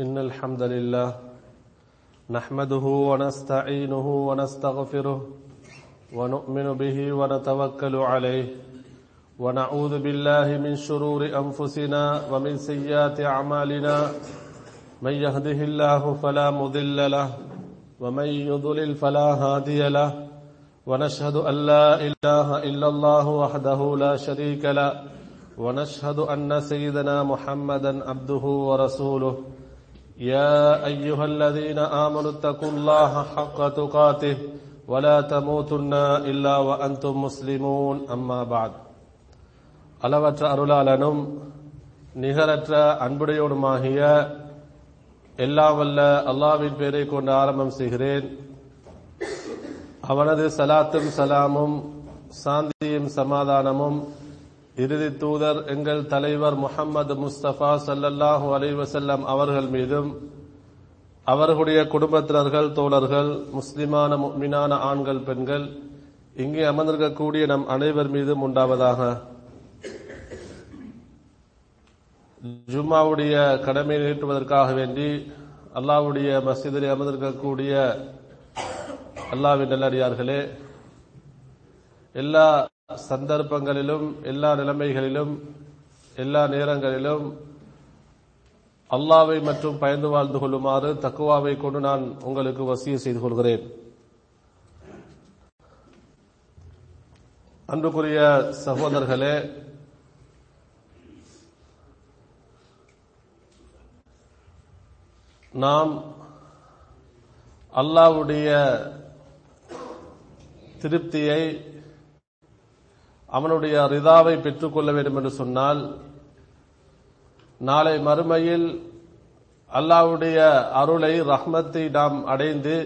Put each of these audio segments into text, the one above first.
إن الحمد لله نحمده ونستعينه ونستغفره ونؤمن به ونتوكل عليه ونعوذ بالله من شرور أنفسنا ومن سيئات أعمالنا من يهده الله فلا مضل له ومن يضلل فلا هادي له ونشهد أن لا إله إلا الله وحده لا شريك له ونشهد أن سيدنا محمدا عبده ورسوله يا أيها الذين آمنوا اتقوا الله حق تقاته ولا تموتن إلا وأنتم مسلمون أما بعد அளவற்ற அருளாளனும் நிகரற்ற அன்புடையோடுமாகிய எல்லாம் வல்ல அல்லாவின் பேரை கொண்டு ஆரம்பம் செய்கிறேன் அவனது சலாத்தும் சலாமும் சாந்தியும் சமாதானமும் இறுதி தூதர் எங்கள் தலைவர் முகமது முஸ்தபா சல்லல்லாஹு அலைவசல்லம் அவர்கள் மீதும் அவர்களுடைய குடும்பத்தினர்கள் தோழர்கள் முஸ்லிமான முக்மினான ஆண்கள் பெண்கள் இங்கே அமர்ந்திருக்கக்கூடிய நம் அனைவர் மீதும் உண்டாவதாக ஜும்மாவுடைய கடமை நீட்டுவதற்காக வேண்டி அல்லாவுடைய மசிதில் அமர்ந்திருக்கக்கூடிய அல்லாவின் நல்லடியார்களே எல்லா சந்தர்ப்பங்களிலும் எல்லா நிலைமைகளிலும் எல்லா நேரங்களிலும் அல்லாவை மற்றும் பயந்து வாழ்ந்து கொள்ளுமாறு தக்குவாவை கொண்டு நான் உங்களுக்கு வசிய செய்து கொள்கிறேன். அன்புக்குரிய சகோதரர்களே நாம் அல்லாவுடைய திருப்தியை அவனுடைய ரிதாவை பெற்றுக்கொள்ள வேண்டும் என்று சொன்னால் நாளை மறுமையில் அல்லாவுடைய அருளை ரஹ்மத்தை நாம் அடைந்து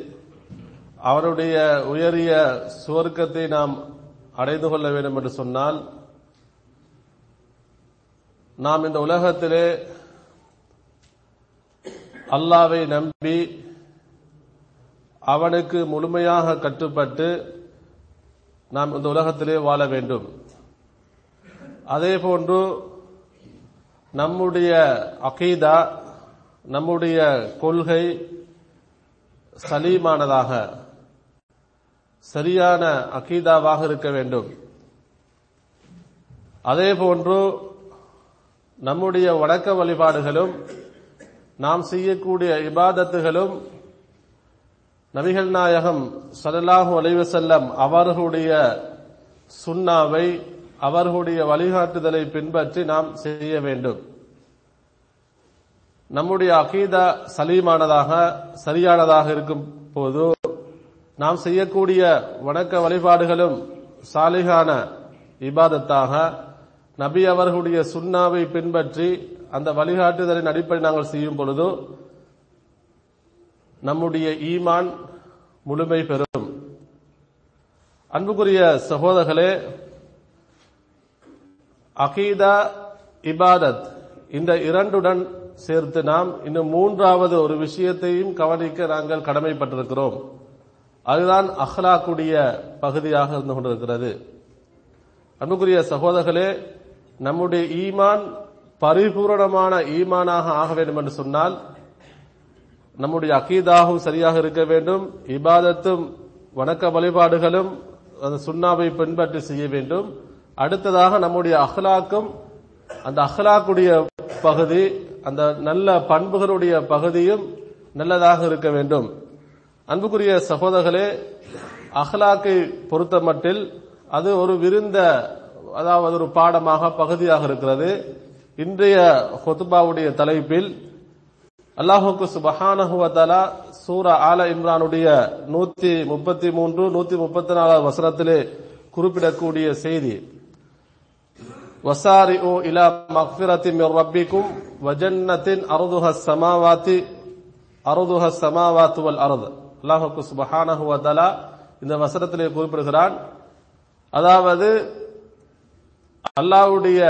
அவனுடைய உயரிய சுவர்க்கத்தை நாம் அடைந்து கொள்ள வேண்டும் என்று சொன்னால் நாம் இந்த உலகத்திலே அல்லாவை நம்பி அவனுக்கு முழுமையாக கட்டுப்பட்டு நாம் இந்த உலகத்திலே வாழ வேண்டும். அதே போன்று நம்முடைய அகீதா நம்முடைய கொள்கை சலீமானதாக சரியான அகீதாவாக இருக்க வேண்டும். அதே போன்று நம்முடைய வணக்க வழிபாடுகளும் நாம் செய்யக்கூடிய இபாதத்துகளும் நபிகள் நாயகம் சல்லாஹு அலைவசல்லம் அவர்களுடைய சுண்ணாவை அவர்களுடைய வழிகாட்டுதலை பின்பற்றி நாம் செய்ய வேண்டும். நம்முடைய அகீதா சலீமானதாக சரியானதாக இருக்கும் போது நாம் செய்யக்கூடிய வணக்க வழிபாடுகளும் சாலிகான இபாதத்தாக நபி அவர்களுடைய சுண்ணாவை பின்பற்றி அந்த வழிகாட்டுதலின் அடிப்படை நாங்கள் செய்யும் பொழுது நம்முடைய ஈமான் முழுமை பெறும். அன்புக்குரிய சகோதரர்களே அகீதா இபாதத் இந்த இரண்டுடன் சேர்த்து நாம் இன்னும் மூன்றாவது ஒரு விஷயத்தையும் கவனிக்க நாங்கள் கடமைப்பட்டிருக்கிறோம். அதுதான் அஹ்லாக்குடைய பகுதியாக இருந்து கொண்டிருக்கிறது. அன்புக்குரிய சகோதரர்களே நம்முடைய ஈமான் பரிபூரணமான ஈமானாக ஆக வேண்டும் என்று சொன்னால் நம்முடைய அகீதாகவும் சரியாக இருக்க வேண்டும். இபாதத்தும் வணக்க வழிபாடுகளும் அந்த சுண்ணாவை பின்பற்றி செய்ய வேண்டும். அடுத்ததாக நம்முடைய அஹ்லாக்கும் அந்த அஹ்லாக்குடைய பகுதி அந்த நல்ல பண்புகளுடைய பகுதியும் நல்லதாக இருக்க வேண்டும். அன்புக்குரிய சகோதரர்களே அஹ்லாக்கை பொறுத்த மட்டில் அது ஒரு விருந்த அதாவது ஒரு பாடமாக பகுதியாக இருக்கிறது. இன்றைய ஹொத்துபாவுடைய தலைப்பில் அல்லாஹுக்கு சுபஹானஹுவதலா சூரா ஆல இம்ரானுடைய நூத்தி முப்பத்தி மூன்று நூத்தி முப்பத்தி நாலாவது வசனத்திலே குறிப்பிடக்கூடிய செய்தி. வசாரி ஓ இலா மக்பிரத்தி ரப்பிக்கும் வஜன்னத்தின் அருதுஹ சமாவாத்தி அருதுஹ சமாவாத்து வல் அருது. அல்லாஹுக்கு சுபஹானஹுவதலா இந்த வசனத்திலே குறிப்பிடுகிறான். அதாவது அல்லாவுடைய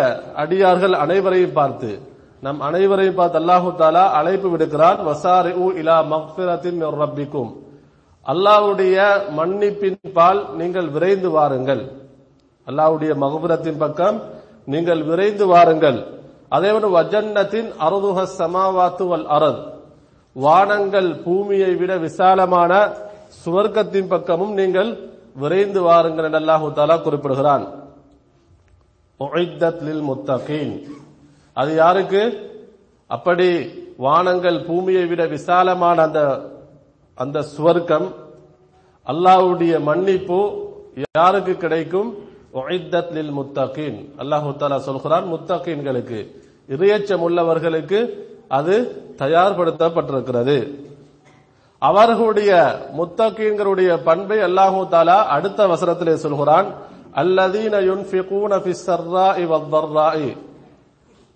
அடியார்கள் அனைவரையும் பார்த்து நம் அனைவரையும் பார்த்து அல்லாஹு தாலா அழைப்பு விடுக்கிறான். வசாரி உ இலா மக்பிரத்தின் ரப்பிக்கும். அல்லாவுடைய மன்னிப்பின் பால் நீங்கள் விரைந்து வாருங்கள். அல்லாவுடைய மகபுரத்தின் பக்கம் நீங்கள் விரைந்து வாருங்கள். அதேபோல வஜன்னத்தின் அருதுக சமாவாத்துவல் அரத். வானங்கள் பூமியை விட விசாலமான சுவர்க்கத்தின் பக்கமும் நீங்கள் விரைந்து வாருங்கள் என்று அல்லாஹு தாலா குறிப்பிடுகிறான். முத்தகீன். அது யாருக்கு? அப்படி வானங்கள் பூமியை விட விசாலமான அந்த அந்த சுவர்க்கம் அல்லாஹ்வுடைய மன்னிப்பு யாருக்கு கிடைக்கும்? முத்தகீன். அல்லாஹு தாலா சொல்கிறான் முத்தகீன்களுக்கு. இறையச்சம் உள்ளவர்களுக்கு அது தயார்படுத்தப்பட்டிருக்கிறது. அவர்களுடைய முத்தகீன்களுடைய பண்பை அல்லாஹு தாலா அடுத்த வசனத்திலே சொல்கிறான் அல்லதீன யுன்ஃபிகூன ஃபிஸ் ஸர்ராஇ வத்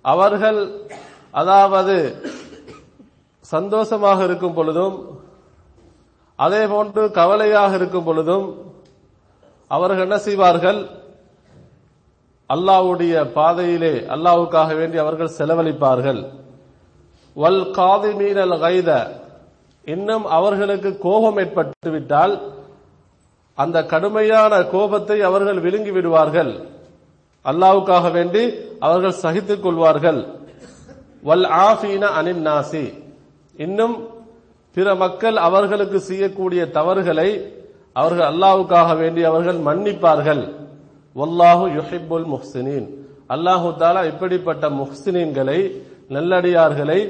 அவர்கள் அதாவது சந்தோஷமாக இருக்கும் பொழுதும் அதே போன்று கவலையாக இருக்கும் பொழுதும் அவர்கள் என்ன செய்வார்கள்? அல்லாஹ்வுடைய பாதையிலே அல்லாஹ்வுக்காக வேண்டி அவர்கள் செலவழிப்பார்கள். வல் காதிமீனல் கைத இன்னும் அவர்களுக்கு கோபம் ஏற்பட்டுவிட்டால் அந்த கடுமையான கோபத்தை அவர்கள் விழுங்கி விடுவார்கள் அல்லாவுக்காக வேண்டி அவர்கள் சகித்துக் கொள்வார்கள். வல் ஆஃபீன அனின் நாசி. இன்னும் பிற மக்கள் அவர்களுக்கு செய்யக்கூடிய தவறுகளை அவர்கள் அல்லாஹ்வுக்காக வேண்டி அவர்கள் மன்னிப்பார்கள். வல்லாஹு யுஹிபுல் முஹ்சினீன். அல்லாஹு தாலா இப்படிப்பட்ட முஹ்சினீன்களை நல்லடியார்களை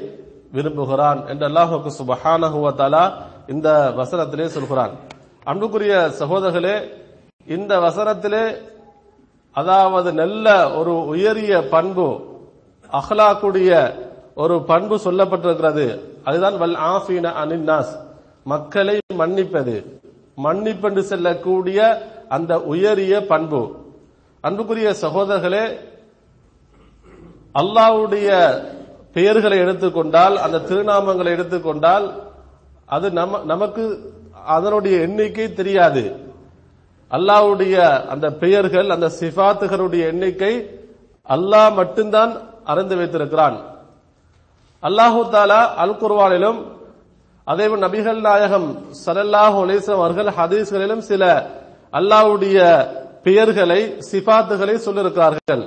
விரும்புகிறான் என்று அல்லாஹுக்கு சுபஹானஹுவ தாலா இந்த வசனத்திலே சொல்கிறான். அன்புக்குரிய சகோதரர்களே இந்த வசனத்திலே அதாவது நல்ல ஒரு உயரிய பண்பு அஹ்லாக்குடைய ஒரு பண்பு சொல்லப்பட்டிருக்கிறது. அதுதான் வல் ஆஃபீன அனின்னாஸ் மக்களை மன்னிப்பது. மன்னிப்பென்று செல்லக்கூடிய அந்த உயரிய பண்பு. அன்புக்குரிய சகோதரர்களே அல்லாஹ்வுடைய பெயர்களை எடுத்துக்கொண்டால் அந்த திருநாமங்களை எடுத்துக்கொண்டால் அது நமக்கு அதனுடைய எண்ணிக்கை தெரியாது. அல்லாவுடைய அந்த பெயர்கள் அந்த சிஃபாத்துகளுடைய எண்ணிக்கை அல்லாஹ் மட்டும்தான் அறிந்து வைத்திருக்கிறான். அல்லாஹு தாலா அல் குர்வானிலும் அதேபோல் நபிகள் நாயகம் சல்லல்லாஹு அலைஹிஸ்ஸலாம் அவர்கள் ஹதீஸ்களிலும் சில அல்லாவுடைய பெயர்களை சிஃபாத்துகளை சொல்லியிருக்கிறார்கள்.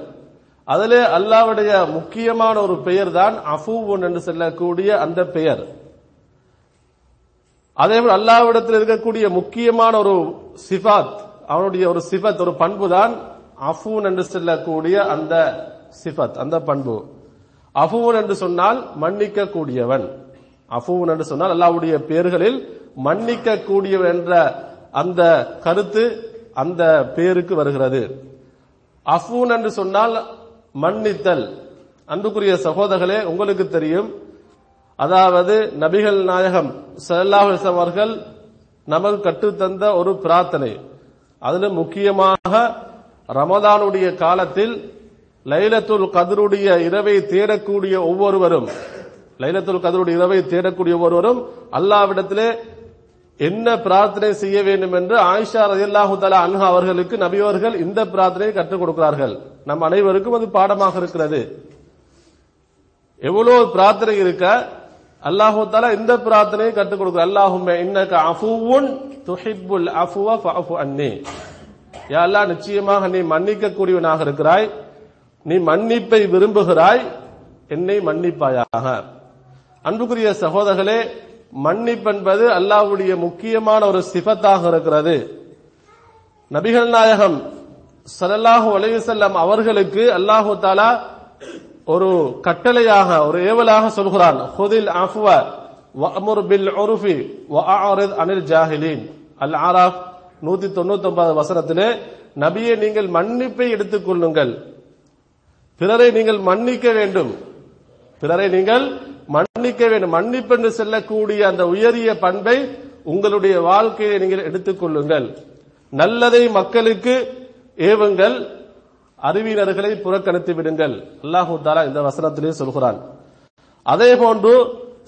அதிலே அல்லாஹ்வுடைய முக்கியமான ஒரு பெயர் தான் அஃபூன் என்று சொல்லக்கூடிய அந்த பெயர். அதேபோல் அல்லாவிடத்தில் இருக்கக்கூடிய முக்கியமான ஒரு சிஃபாத் அவனுடைய ஒரு சிபத் ஒரு பண்பு தான் அஃபூன் என்று சொல்லக்கூடிய அந்த சிபத் அந்த பண்பு. அஃபூன் என்று சொன்னால் மன்னிக்க கூடியவன் அஃபூன் என்று சொன்னால் அல்லாவுடைய பேர்களில் மன்னிக்க கூடியவன் என்ற அந்த கருத்து அந்த பேருக்கு வருகிறது. அஃபூன் என்று சொன்னால் மன்னித்தல். அன்புக்குரிய சகோதரர்களே உங்களுக்கு தெரியும். அதாவது நபிகள் நாயகம் ஸல்லல்லாஹு அவர்கள் நமக்கு கற்றுத்தந்த ஒரு பிரார்த்தனை. அதுல முக்கியமாக ரமதானுடைய காலத்தில் லைலத்துல் கதருடைய இரவை தேடக்கூடிய ஒவ்வொருவரும் லைலத்துல் கதருடைய இரவை தேடக்கூடிய ஒவ்வொருவரும் அல்லாவிடத்திலே என்ன பிரார்த்தனை செய்ய வேண்டும் என்று ஆயிஷா ரஜில்லாஹு தலா அன்ஹா அவர்களுக்கு நபியவர்கள் இந்த பிரார்த்தனையை கற்றுக் கொடுக்கிறார்கள். நம் அனைவருக்கும் அது பாடமாக இருக்கிறது. எவ்வளவு பிரார்த்தனை இருக்க அல்லாஹு தாலா இந்த பிரார்த்தனையை கற்றுக் கொடுக்குற அல்லாஹுமே இன்னக்கு அஃபுவுன் துஹிப்புல் அஃபுவ ஃபஃபு அன்னி. யா அல்லாஹ் நிச்சயமாக நீ மன்னிக்க கூடியவனாக இருக்கிறாய். நீ மன்னிப்பை விரும்புகிறாய். என்னை மன்னிப்பாயாக. அன்புக்குரிய சகோதரர்களே மன்னிப்பென்பது அல்லாஹ்வுடைய முக்கியமான ஒரு சிபத்தாக இருக்கிறது. நபிகள் நாயகம் சரல்லாஹு அலைஹி அவர்களுக்கு அல்லாஹு தாலா ஒரு கட்டளையாக ஒரு ஏவலாக சொல்கிறான். ஹுதில் அஃப்வ வஅமுர் பில் உருஃபி வஅரித் அனில் ஜாஹிலீன். அல் ஆராஃப் 199 வசனத்திலே நபியை நீங்கள் மன்னிப்பை எடுத்துக் கொள்ளுங்கள். பிறரை நீங்கள் மன்னிக்க வேண்டும். பிறரை நீங்கள் மன்னிக்க வேண்டும். மன்னிப்பென்று செல்லக்கூடிய அந்த உயரிய பண்பை உங்களுடைய வாழ்க்கையை நீங்கள் எடுத்துக் கொள்ளுங்கள். நல்லதை மக்களுக்கு ஏவுங்கள். அறிவியலர்களை புறக்கணித்து விடுங்கள். அல்லாஹு தாலா இந்த வசனத்திலே சொல்கிறான். அதே போன்று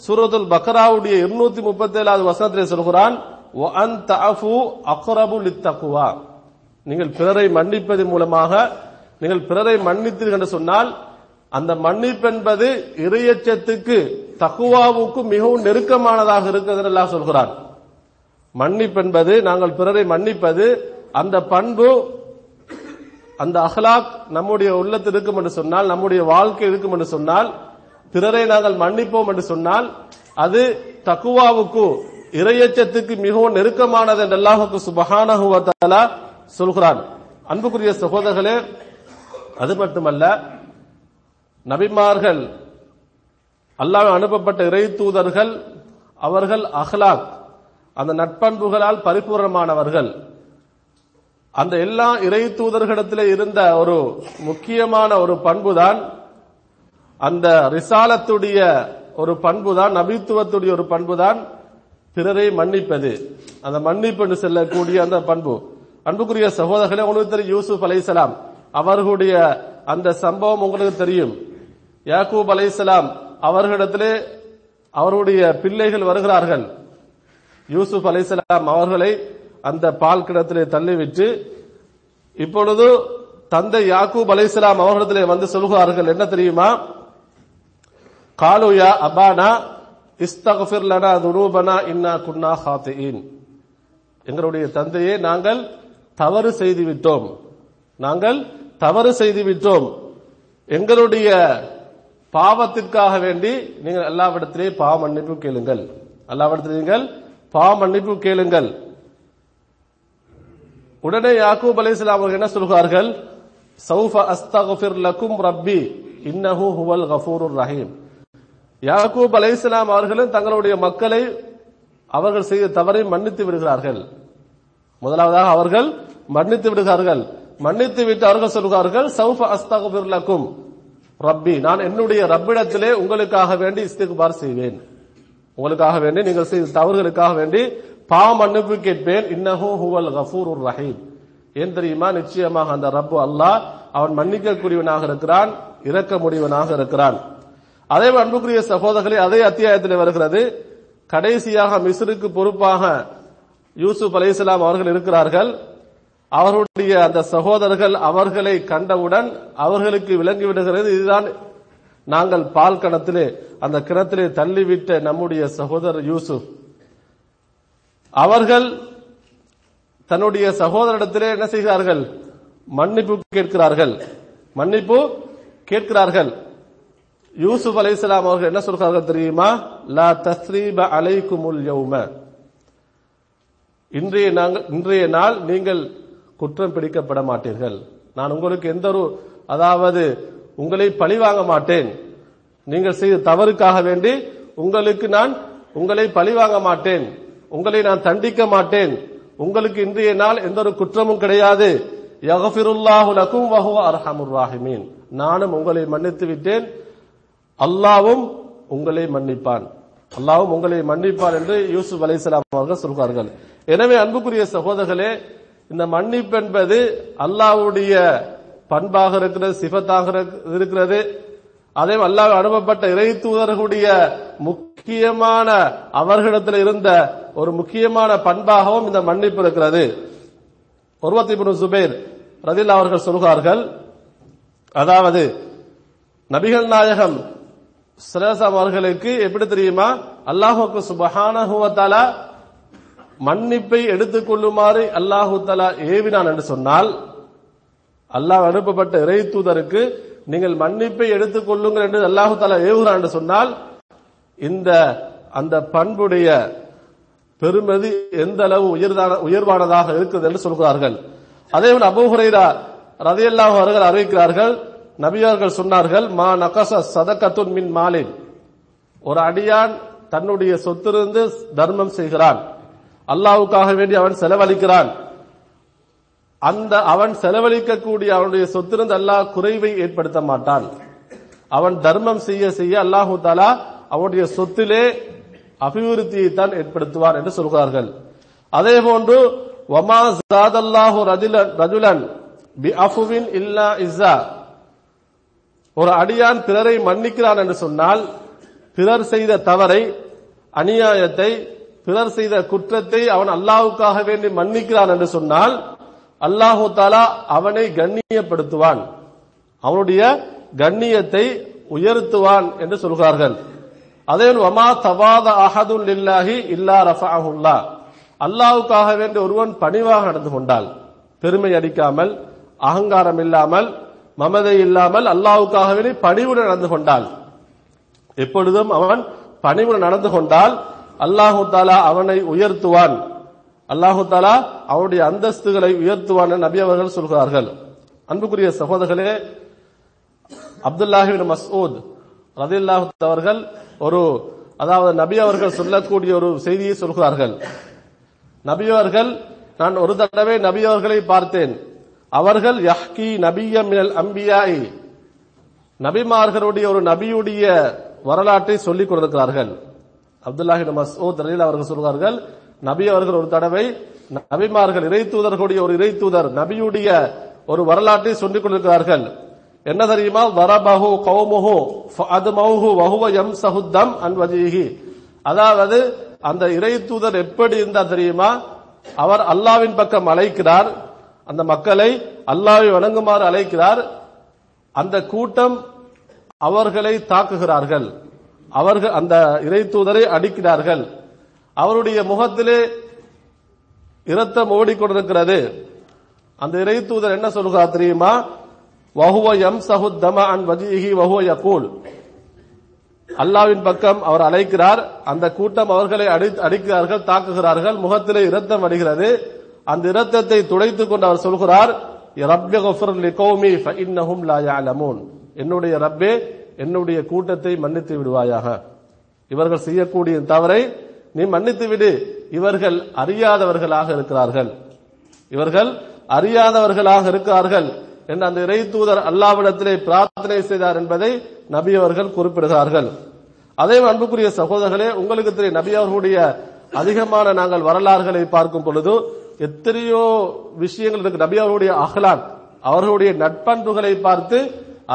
சூரத்துல் பக்ராவுடைய இருநூத்தி முப்பத்தி ஏழாவது வசனத்திலே சொல்கிறான் நீங்கள் பிறரை மன்னிப்பதன் மூலமாக நீங்கள் பிறரை மன்னித்தீர்கள் என்று சொன்னால் அந்த மன்னிப்பு என்பது இறையச்சத்துக்கு தக்குவாவுக்கு மிகவும் நெருக்கமானதாக இருக்கிறது என்று சொல்கிறான். மன்னிப்பு என்பது நாங்கள் பிறரை மன்னிப்பது அந்த பண்பு அந்த அஹ்லாக் நம்முடைய உள்ளத்தில் இருக்கும் என்று சொன்னால் நம்முடைய வாழ்க்கை இருக்கும் என்று சொன்னால் பிறரை நாங்கள் மன்னிப்போம் என்று சொன்னால் அது தக்குவாவுக்கு இரையச்சத்துக்கு மிகவும் நெருக்கமானது என்று அல்லாஹுக்கு சுபஹானஹு சொல்கிறான். அன்புக்குரிய சகோதரர்களே அது மட்டுமல்ல நபிமார்கள் அல்லாஹ் அனுப்பப்பட்ட இறை தூதர்கள் அவர்கள் அஹ்லாக் அந்த நட்பண்புகளால் பரிபூர்ணமானவர்கள். அந்த எல்லா இறை தூதர்களிடத்தில் இருந்த ஒரு முக்கியமான ஒரு பண்புதான் அந்த ரிசாலத்துடைய ஒரு பண்புதான் நபித்துவத்துடைய ஒரு பண்புதான் பிறரை மன்னிப்பது. அந்த மன்னிப்பு என்று செல்லக்கூடிய அந்த பண்பு. அன்புக்குரிய சகோதரர்களே உங்களுக்கு தெரியும் யூசுப் அலைசலாம் அவர்களுடைய அந்த சம்பவம் உங்களுக்கு தெரியும். யாக்கூப் அலைசலாம் அவர்களிடத்திலே அவருடைய பிள்ளைகள் வருகிறார்கள். யூசுப் அலைசலாம் அவர்களை அந்த பால் கிடத்திலே தள்ளிவிட்டு இப்பொழுது தந்தை யாக்கூப் அலைசலாம் அவர்களிடத்திலே வந்து சொல்கிறார்கள் என்ன தெரியுமா? காலுயா அபானா இஸ்தகஃபிர் லனா துனூபனா இன்னா குன்னா ஹாத்தியின். எங்களுடைய தந்தையே நாங்கள் தவறு செய்து விட்டோம் நாங்கள் தவறு செய்து விட்டோம் எங்களுடைய பாவத்திற்காக வேண்டி நீங்கள் எல்லாவிடத்திலே பாவ மன்னிப்பு கேளுங்கள். எல்லாவிடத்திலே நீங்கள் பாவ மன்னிப்பு கேளுங்கள். உடனே யாக்கூப் அலைஹிஸ்ஸலாம் அவர்கள் என்ன சொல்கிறார்கள் சௌஃப அஸ்தகுஃபிர் லக்கும் ரப்பி இன்னஹு ஹுவல் கஃபூருர் ரஹீம். யாக்கூப் அலிஸ்லாம் அவர்களும் தங்களுடைய மக்களை அவர்கள் செய்த தவறை மன்னித்து விடுகிறார்கள். முதலாவதாக அவர்கள் மன்னித்து விடுகிறார்கள். மன்னித்து விட்டு அவர்கள் சொல்கிறார்கள் சௌஃப அஸ்தகுஃபிர் லக்கும் ரப்பி நான் என்னுடைய ரப்பிடத்திலே உங்களுக்காக வேண்டி இஸ்திகுபார் செய்வேன். உங்களுக்காக வேண்டி நீங்கள் செய்த தவறுகளுக்காக வேண்டி பாவ மன்னிப்பு கேட்பேன் இன்னஹூ ஹுவல் உர் ரஹீம். ஏன் தெரியுமா? நிச்சயமாக அந்த ரப்பு அல்லாஹ் அவன் மன்னிக்கக்கூடியவனாக இருக்கிறான் இறக்க முடிவனாக இருக்கிறான். அதே அன்புக்குரிய சகோதரர்களே அதே அத்தியாயத்தில் வருகிறது. கடைசியாக மிஸ்ருக்கு பொறுப்பாக யூசுப் அலைஹிஸ்ஸலாம் அவர்கள் இருக்கிறார்கள். அவர்களுடைய அந்த சகோதரர்கள் அவர்களை கண்டவுடன் அவர்களுக்கு விளங்கிவிடுகிறது இதுதான் நாங்கள் பால் கணத்திலே அந்த கிணத்திலே தள்ளிவிட்ட நம்முடைய சகோதரர் யூசுப். அவர்கள் தன்னுடைய சகோதரிடத்திலே என்ன செய்கிறார்கள்? மன்னிப்பு கேட்கிறார்கள். மன்னிப்பு கேட்கிறார்கள். யூசுப் அலைஹிஸ்ஸலாம் அவர்கள் என்ன சொல்கிறார்கள் தெரியுமா? லா தஸ்ரீப அலைக்குமுல் யௌம. இன்றைய நாங்கள் இன்றைய நாள் நீங்கள் குற்றம் பிடிக்கப்பட மாட்டீர்கள். நான் உங்களுக்கு எந்த ஒரு அதாவது உங்களை பழி வாங்க மாட்டேன். நீங்கள் செய்த தவறுக்காக வேண்டி உங்களுக்கு நான் உங்களை பழி வாங்க மாட்டேன். உங்களை நான் தண்டிக்க மாட்டேன். உங்களுக்கு இன்றைய நாள் எந்த ஒரு குற்றமும் கிடையாது. லக்கும் வஹுவ அர்ஹமுர் ராஹிமீன். நானும் உங்களை மன்னித்து விட்டேன். அல்லாவும் உங்களை மன்னிப்பான். அல்லாவும் உங்களை மன்னிப்பான் என்று யூசுப் அலைஹிஸ்ஸலாம் அவர்கள் சொல்கிறார்கள். எனவே அன்புக்குரிய சகோதரர்களே இந்த மன்னிப்பு என்பது அல்லாஹ்வுடைய பண்பாக இருக்கிறது சிபத்தாக இருக்கிறது. அதே அல்லாஹ் அனுப்பப்பட்ட இறை தூதர்களுடைய முக்கியமான அவர்களிடத்தில் இருந்த ஒரு முக்கியமான பண்பாகவும் இந்த மன்னிப்பு இருக்கிறது. ஒருவத்தி சுபேர் ரதில் அவர்கள் சொல்கிறார்கள் அதாவது நபிகள் நாயகம் சிரேசம் அவர்களுக்கு எப்படி தெரியுமா? அல்லாஹுக்கு சுபஹானஹுவத்தாலா மன்னிப்பை எடுத்துக் கொள்ளுமாறு அல்லாஹு தலா ஏவினான் என்று சொன்னால் அல்லாஹ் அனுப்பப்பட்ட இறை தூதருக்கு நீங்கள் மன்னிப்பை எடுத்துக் கொள்ளுங்கள் என்று அல்லாஹு தலா ஏவுகிறான் சொன்னால் இந்த அந்த பண்புடைய பெருமதி எந்த அளவு உயர்தான உயர்வானதாக இருக்குது என்று சொல்கிறார்கள். அதே போல அபூஹுரைரா ரதியல்லாஹு அவர்கள் அறிவிக்கிறார்கள் நபியார்கள் சொன்னார்கள் மா நகச சதகத்துன் மின் மாலின். ஒரு அடியான் தன்னுடைய சொத்திலிருந்து தர்மம் செய்கிறான். அல்லாவுக்காக வேண்டி அவன் செலவழிக்கிறான். அந்த அவன் செலவழிக்கக்கூடிய அவனுடைய சொத்திருந்து அல்லாஹ் குறைவை ஏற்படுத்த மாட்டான். அவன் தர்மம் செய்ய செய்ய அல்லாஹு தாலா அவனுடைய சொத்திலே அபிவிருத்தியை தான் ஏற்படுத்துவார் என்று சொல்கிறார்கள். அதே போன்று வமா ஜாதல்லாஹு ரஜுலன் ரஜுலன் பி அஃபுவின் இல்லா இஸ்ஸா. ஒரு அடியான் பிறரை மன்னிக்கிறான் என்று சொன்னால் பிறர் செய்த தவறை அநியாயத்தை பிறர் செய்த குற்றத்தை அவன் அல்லாவுக்காக வேண்டி மன்னிக்கிறான் என்று சொன்னால் அல்லாஹு தாலா அவனை கண்ணியப்படுத்துவான். அவனுடைய கண்ணியத்தை உயர்த்துவான் என்று சொல்கிறார்கள். அதே வமா தவாத அஹதுல் இல்லாஹி இல்லா ரஃபாஹுல்லா அல்லாவுக்காக வேண்டிய ஒருவன் பணிவாக நடந்து கொண்டால் பெருமை அடிக்காமல் அகங்காரம் இல்லாமல் மமதை இல்லாமல் அல்லாவுக்காகவே வேண்டி பணிவுடன் நடந்து கொண்டால் எப்பொழுதும் அவன் பணிவுடன் நடந்து கொண்டால் அல்லாஹு தாலா அவனை உயர்த்துவான். அல்லாஹு தாலா அவருடைய அந்தஸ்துகளை உயர்த்துவான நபி அவர்கள் சொல்கிறார்கள். அன்புக்குரிய சகோதரர்களே அப்துல்லாஹிபின் மஸ்ஊத் ரதில்லாஹு அவர்கள் ஒரு அதாவது நபி அவர்கள் சொல்லக்கூடிய ஒரு செய்தியை சொல்கிறார்கள். நபி அவர்கள் நான் ஒரு தடவை நபி அவர்களை பார்த்தேன். அவர்கள் யஹ்கி நபிய மினல் அம்பியாய் நபிமார்களுடைய ஒரு நபியுடைய வரலாற்றை சொல்லிக் கொண்டிருக்கிறார்கள் அப்துல்லாஹி மசூத் ரலீல் அவர்கள் சொல்கிறார்கள் நபி அவர்கள் ஒரு தடவை நபிமார்கள் இறை தூதர்களுடைய ஒரு இறை தூதர் நபியுடைய ஒரு வரலாற்றை சொல்லிக் கொண்டிருக்கிறார்கள். என்ன தெரியுமா? வரபஹு கௌமுஹு ஃபஅத்மௌஹு வஹுவ எம் தம் அன் அதாவது அந்த இறை தூதர் எப்படி இருந்தா தெரியுமா? அவர் அல்லாவின் பக்கம் அழைக்கிறார். அந்த மக்களை அல்லாவை வணங்குமாறு அழைக்கிறார். அந்த கூட்டம் அவர்களை தாக்குகிறார்கள். அவர்கள் அந்த இறை தூதரை அடிக்கிறார்கள். அவருடைய முகத்திலே இரத்தம் ஓடிக்கொண்டிருக்கிறது. அந்த இறை தூதர் என்ன சொல்கிறார் தெரியுமா? வஹுவ எம் சஹுத் தம அன் வஜிஹி வஹுவ யகூல். அல்லாவின் பக்கம் அவர் அழைக்கிறார். அந்த கூட்டம் அவர்களை அடி- அடிக்கிறார்கள் தாக்குகிறார்கள். முகத்திலே இரத்தம் அடிகிறது அந்த இரத்தத்தை துடைத்துக் கொண்டு அவர் சொல்கிறார் என்னுடைய ரப்பே என்னுடைய கூட்டத்தை மன்னித்து விடுவாயாக. இவர்கள் செய்யக்கூடிய தவறை நீ மன்னித்து விடு. இவர்கள் அறியாதவர்களாக இருக்கிறார்கள். இவர்கள் அறியாதவர்களாக இருக்கிறார்கள் என்று அந்த இறை தூதர் அல்லாவிடத்திலே பிரார்த்தனை செய்தார் என்பதை நபி அவர்கள் குறிப்பிடுகிறார்கள். அதே அன்புக்குரிய சகோதரர்களே உங்களுக்கு தெரியும் நபி அவர்களுடைய அதிகமான நாங்கள் வரலாறுகளை பார்க்கும் பொழுது எத்தனையோ விஷயங்கள் இருக்கு. நபி அவர்களுடைய அஹ்லாக் அவர்களுடைய நட்பண்புகளை பார்த்து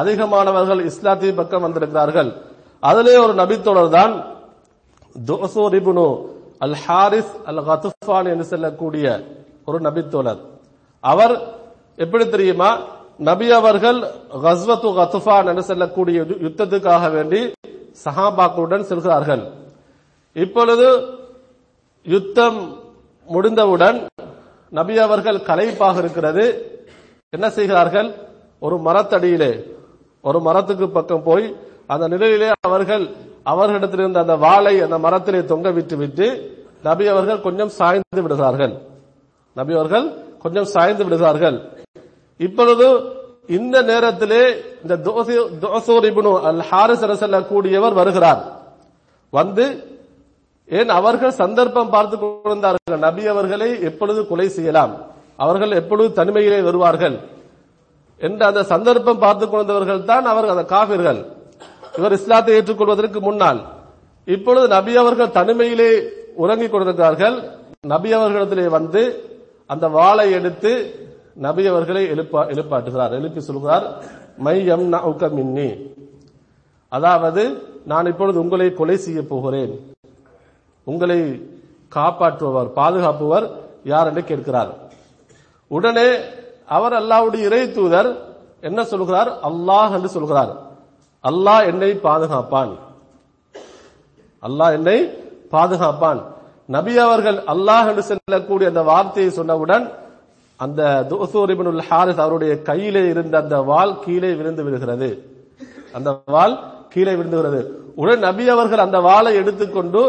அதிகமானவர்கள் இஸ்லாத்திய பக்கம் வந்திருக்கிறார்கள். அதிலே ஒரு நபித்தோழர் தான் துசூர் இபுனு அல் ஹாரிஸ் அல் கத்துஃபான் என்று சொல்லக்கூடிய ஒரு நபித்தோழர். அவர் எப்படி தெரியுமா? நபி அவர்கள் ஹஸ்வத்து ஹத்துஃபான் என்று சொல்லக்கூடிய யுத்தத்துக்காக வேண்டி சஹாபாக்களுடன் செல்கிறார்கள். இப்பொழுது யுத்தம் முடிந்தவுடன் நபி அவர்கள் கலைப்பாக இருக்கிறது. என்ன செய்கிறார்கள்? ஒரு மரத்தடியிலே ஒரு மரத்துக்கு பக்கம் போய் அந்த நிலையிலே அவர்கள் அவர்களிடத்தில் இருந்த அந்த வாளை அந்த மரத்திலே தொங்க விட்டு விட்டு நபி அவர்கள் கொஞ்சம் சாய்ந்து விடுகிறார்கள். நபி அவர்கள் கொஞ்சம் சாய்ந்து விடுகிறார்கள். இப்பொழுது இந்த நேரத்திலே இந்த தோசூர் இப்னு அல் ஹாரிஸ் அரசல்ல கூடியவர் வருகிறார். வந்து ஏன் அவர்கள் சந்தர்ப்பம் பார்த்து கொண்டிருந்தார்கள்? நபி அவர்களை எப்பொழுது கொலை செய்யலாம்? அவர்கள் எப்பொழுது தனிமையிலே வருவார்கள்? என்ற அந்த சந்தர்ப்பம் பார்த்து கொண்டவர்கள் தான் அவர்கள் அந்த காவிர்கள் இவர் இஸ்லாத்தை ஏற்றுக்கொள்வதற்கு முன்னால் இப்பொழுது நபி அவர்கள் தனிமையிலே உறங்கிக் கொண்டிருக்கிறார்கள் நபி அவர்களிடத்திலே வந்து அந்த வாளை எடுத்து நபி அவர்களை எழுப்பா எழுப்பாட்டுகிறார் எழுப்பி சொல்கிறார் மை எம் மின்னி. அதாவது நான் இப்பொழுது உங்களை கொலை செய்ய போகிறேன். உங்களை காப்பாற்றுபவர் பாதுகாப்புவர் யார் என்று கேட்கிறார். உடனே அவர் அல்லாவுடைய இறை தூதர் என்ன சொல்கிறார்? அல்லாஹ் என்று சொல்கிறார். அல்லாஹ் என்னை பாதுகாப்பான். அல்லாஹ் என்னை பாதுகாப்பான். நபி அவர்கள் அல்லாஹ் என்று செல்லக்கூடிய அந்த வார்த்தையை சொன்னவுடன் அந்த துசூர் இப்னுல் ஹாரிஸ் அவருடைய கையிலே இருந்த அந்த வால் கீழே விழுந்து விடுகிறது. அந்த வாள் கீழே விழுந்துகிறது உடன் நபி அவர்கள் அந்த வாளை எடுத்துக்கொண்டு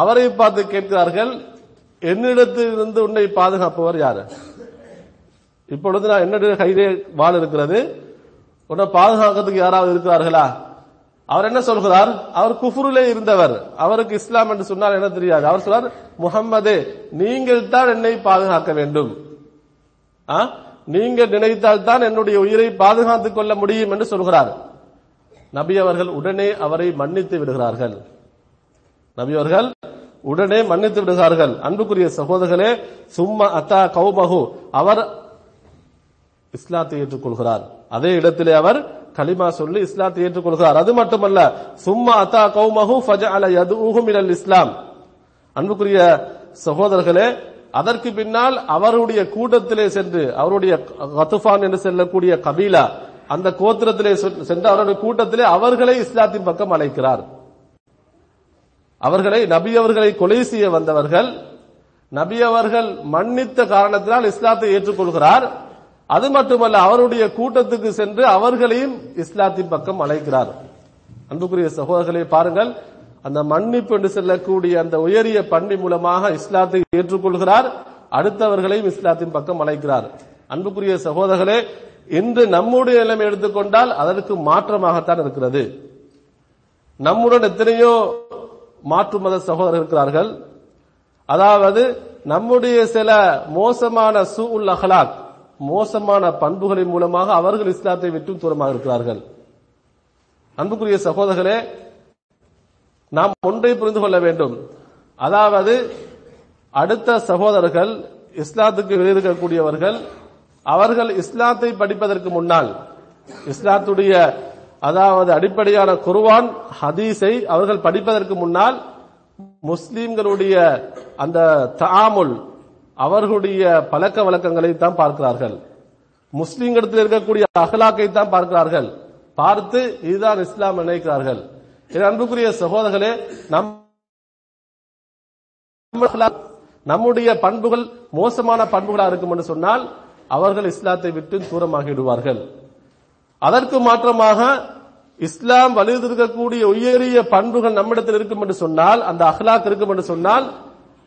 அவரை பார்த்து கேட்கிறார்கள் என்னிடத்திலிருந்து உன்னை பாதுகாப்பவர் யாரு? இப்பொழுது நான் என்னுடைய கையிலே வாள் இருக்கிறது. உன்னை பாதுகாக்கிறதுக்கு யாராவது இருக்கிறார்களா? அவர் என்ன சொல்கிறார்? அவர் குஃபுருலே இருந்தவர். அவருக்கு இஸ்லாம் என்று சொன்னால் என்ன தெரியாது. அவர் சொல்றார் முகம்மது நீங்கள் தான் என்னை பாதுகாக்க வேண்டும். ஆ? நீங்கள் நினைத்தால் தான் என்னுடைய உயிரை பாதுகாத்துக் கொள்ள முடியும் என்று சொல்கிறார். நபி அவர்கள் உடனே அவரை மன்னித்து விடுகிறார்கள். நபி அவர்கள் உடனே மன்னித்து விடுகிறார்கள். அன்புக்குரிய சகோதரர்களே சும்மா அத்தா கௌமஹு. அவர் இஸ்லாத்தை ஏற்றுக்கொள்கிறார். அதே இடத்திலே அவர் கலிமா சொல்லி இஸ்லாத்தை ஏற்றுக்கொள்கிறார். அது மட்டுமல்ல சும்மா அத்தா கௌமஹு ஃபஜஅல யதுஹு மினல் இஸ்லாம். அன்புக்குரிய சகோதரர்களே அதற்கு பின்னால் அவருடைய கூட்டத்திலே சென்று அவருடைய கத்துஃபான் என்று செல்லக்கூடிய கபீலா அந்த கோத்திரத்திலே சென்று அவருடைய கூட்டத்திலே அவர்களை இஸ்லாத்தின் பக்கம் அழைக்கிறார். அவர்களை நபி அவர்களை கொலை செய்ய வந்தவர்கள் நபி அவர்கள் மன்னித்த காரணத்தினால் இஸ்லாத்தை ஏற்றுக்கொள்கிறார். அது மட்டுமல்ல அவருடைய கூட்டத்துக்கு சென்று அவர்களையும் இஸ்லாத்தின் பக்கம் அழைக்கிறார். அன்புக்குரிய சகோதரர்களை பாருங்கள் அந்த மன்னிப்பு என்று செல்லக்கூடிய அந்த உயரிய பண்பி மூலமாக இஸ்லாத்தை ஏற்றுக்கொள்கிறார் அடுத்தவர்களையும் இஸ்லாத்தின் பக்கம் அழைக்கிறார். அன்புக்குரிய சகோதரர்களே இன்று நம்முடைய நிலைமை எடுத்துக்கொண்டால் அதற்கு மாற்றமாகத்தான் இருக்கிறது. நம்முடன் எத்தனையோ மாற்று மத சகோதரர் இருக்கிறார்கள். அதாவது நம்முடைய சில மோசமான சூ உல் அஹ்லாக் மோசமான பண்புகளின் மூலமாக அவர்கள் இஸ்லாத்தை விட்டும் தூரமாக இருக்கிறார்கள். அன்புக்குரிய சகோதரர்களே நாம் ஒன்றை புரிந்து கொள்ள வேண்டும். அதாவது அடுத்த சகோதரர்கள் இஸ்லாத்துக்கு வெளியிருக்கக்கூடியவர்கள் அவர்கள் இஸ்லாத்தை படிப்பதற்கு முன்னால் இஸ்லாத்துடைய அதாவது அடிப்படையான குருவான் ஹதீஸை அவர்கள் படிப்பதற்கு முன்னால் முஸ்லீம்களுடைய அந்த தாமுல் அவர்களுடைய பழக்க வழக்கங்களை தான் பார்க்கிறார்கள். இடத்தில் இருக்கக்கூடிய அகலாக்கை தான் பார்க்கிறார்கள். பார்த்து இதுதான் இஸ்லாம் நினைக்கிறார்கள். என் அன்புக்குரிய சகோதரர்களே நம் நம்முடைய பண்புகள் மோசமான பண்புகளா இருக்கும் என்று சொன்னால் அவர்கள் இஸ்லாத்தை விட்டு தூரமாகிவிடுவார்கள் அதற்கு மாற்றமாக இஸ்லாம் வலியுறுத்திருக்கக்கூடிய உயரிய பண்புகள் நம்மிடத்தில் இருக்கும் என்று சொன்னால் அந்த அஹ்லாக் இருக்கும் என்று சொன்னால்